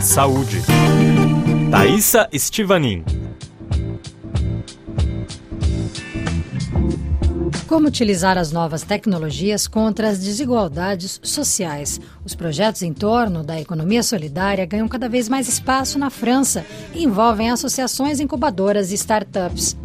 Saúde. Thaisa Stivanin. Como utilizar as novas tecnologias contra as desigualdades sociais? Os projetos em torno da economia solidária ganham cada vez mais espaço na França e envolvem associações incubadoras e startups.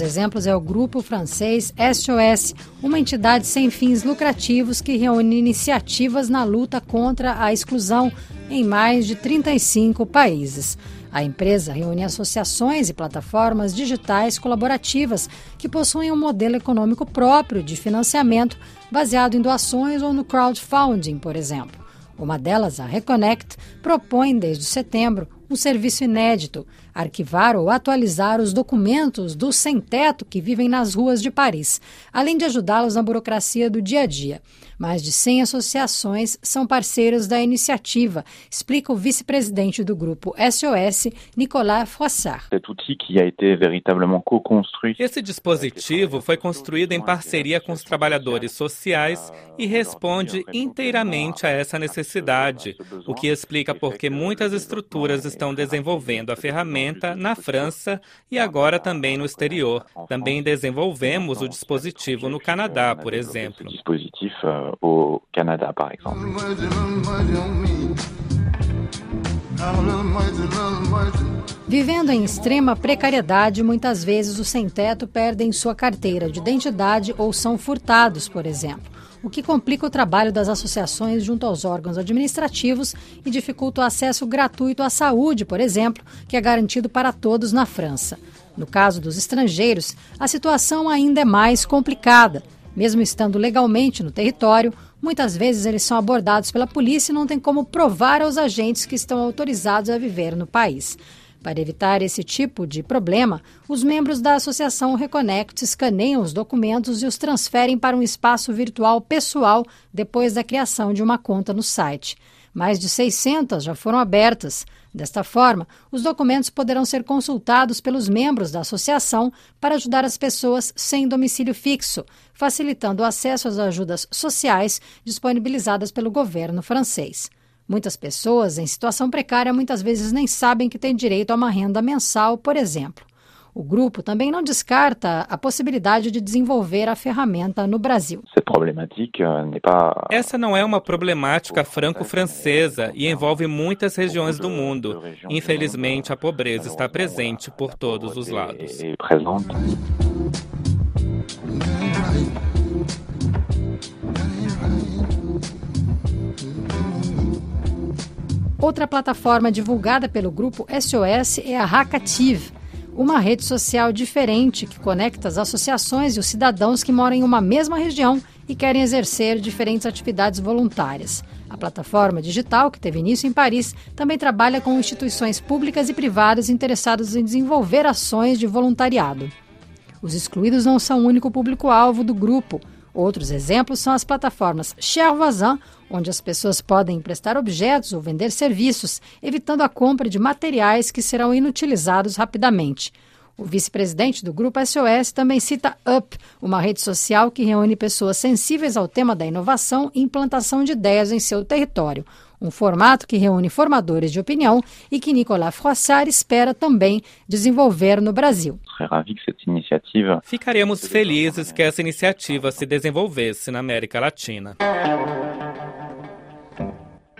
Exemplos é o grupo francês SOS, uma entidade sem fins lucrativos que reúne iniciativas na luta contra a exclusão em mais de 35 países. A empresa reúne associações e plataformas digitais colaborativas que possuem um modelo econômico próprio de financiamento baseado em doações ou no crowdfunding, por exemplo. Uma delas, a Reconnect, propõe desde setembro um serviço inédito: arquivar ou atualizar os documentos dos sem-teto que vivem nas ruas de Paris, além de ajudá-los na burocracia do dia a dia. Mais de 100 associações são parceiros da iniciativa, explica o vice-presidente do grupo SOS, Nicolas Froissart. Esse dispositivo foi construído em parceria com os trabalhadores sociais e responde inteiramente a essa necessidade, o que explica por que muitas estruturas estão desenvolvendo a ferramenta na França e agora também no exterior. Também desenvolvemos o dispositivo no Canadá, por exemplo exemple. Vivendo em extrema precariedade, muitas vezes os sem-teto perdem sua carteira de identidade ou são furtados, por exemplo, o que complica o trabalho das associações junto aos órgãos administrativos e dificulta o acesso gratuito à saúde, por exemplo, que é garantido para todos na França. No caso dos estrangeiros, a situação ainda é mais complicada. Mesmo estando legalmente no território, muitas vezes eles são abordados pela polícia e não tem como provar aos agentes que estão autorizados a viver no país. Para evitar esse tipo de problema, os membros da Associação Reconnect escaneiam os documentos e os transferem para um espaço virtual pessoal depois da criação de uma conta no site. Mais de 600 já foram abertas. Desta forma, os documentos poderão ser consultados pelos membros da associação para ajudar as pessoas sem domicílio fixo, facilitando o acesso às ajudas sociais disponibilizadas pelo governo francês. Muitas pessoas em situação precária muitas vezes nem sabem que têm direito a uma renda mensal, por exemplo. O grupo também não descarta a possibilidade de desenvolver a ferramenta no Brasil. Essa não é uma problemática franco-francesa e envolve muitas regiões do mundo. Infelizmente, a pobreza está presente por todos os lados. Outra plataforma divulgada pelo grupo SOS é a Hackative uma rede social diferente que conecta as associações e os cidadãos que moram em uma mesma região e querem exercer diferentes atividades voluntárias. A plataforma digital, que teve início em Paris, também trabalha com instituições públicas e privadas interessadas em desenvolver ações de voluntariado. Os excluídos não são o único público-alvo do grupo. Outros exemplos são as plataformas Cher Voisin, onde as pessoas podem emprestar objetos ou vender serviços, evitando a compra de materiais que serão inutilizados rapidamente. O vice-presidente do Grupo SOS também cita UP, uma rede social que reúne pessoas sensíveis ao tema da inovação e implantação de ideias em seu território. Um formato que reúne formadores de opinião e que Nicolas Froissart espera também desenvolver no Brasil. Ficaríamos felizes que essa iniciativa se desenvolvesse na América Latina.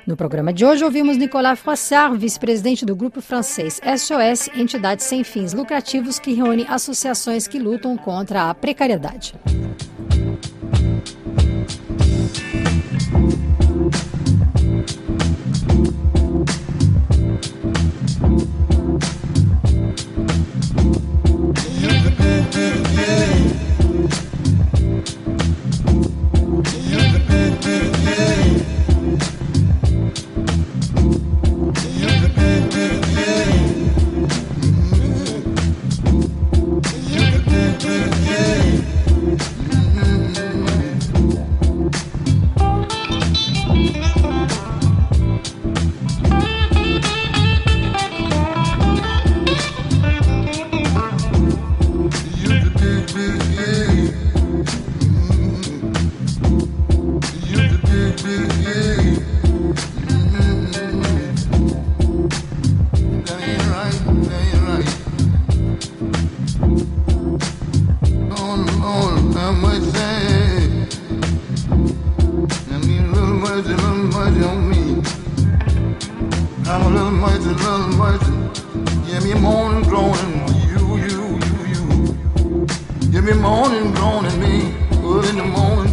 No programa de hoje, ouvimos Nicolas Froissart, vice-presidente do grupo francês SOS, entidade sem fins lucrativos que reúne associações que lutam contra a precariedade. me morning gloaming, you, you, you, you. Give me morning groaning, me, good in the morning.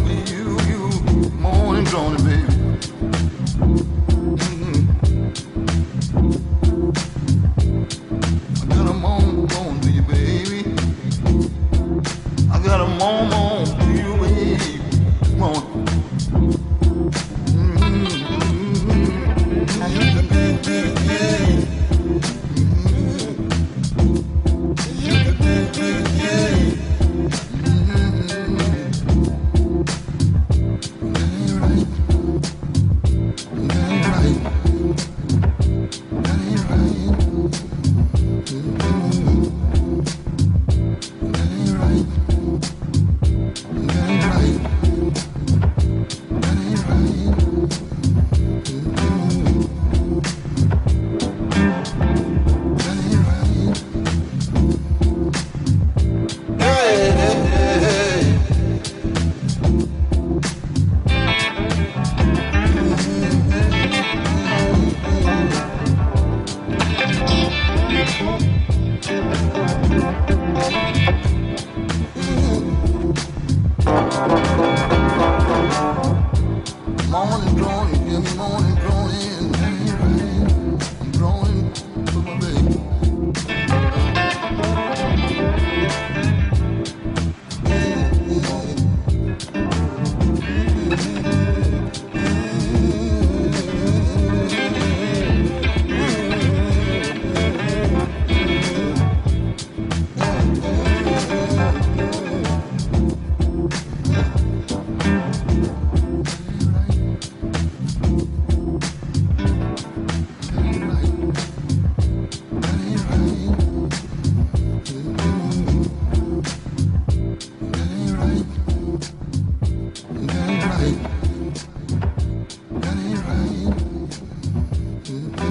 Mm-hmm.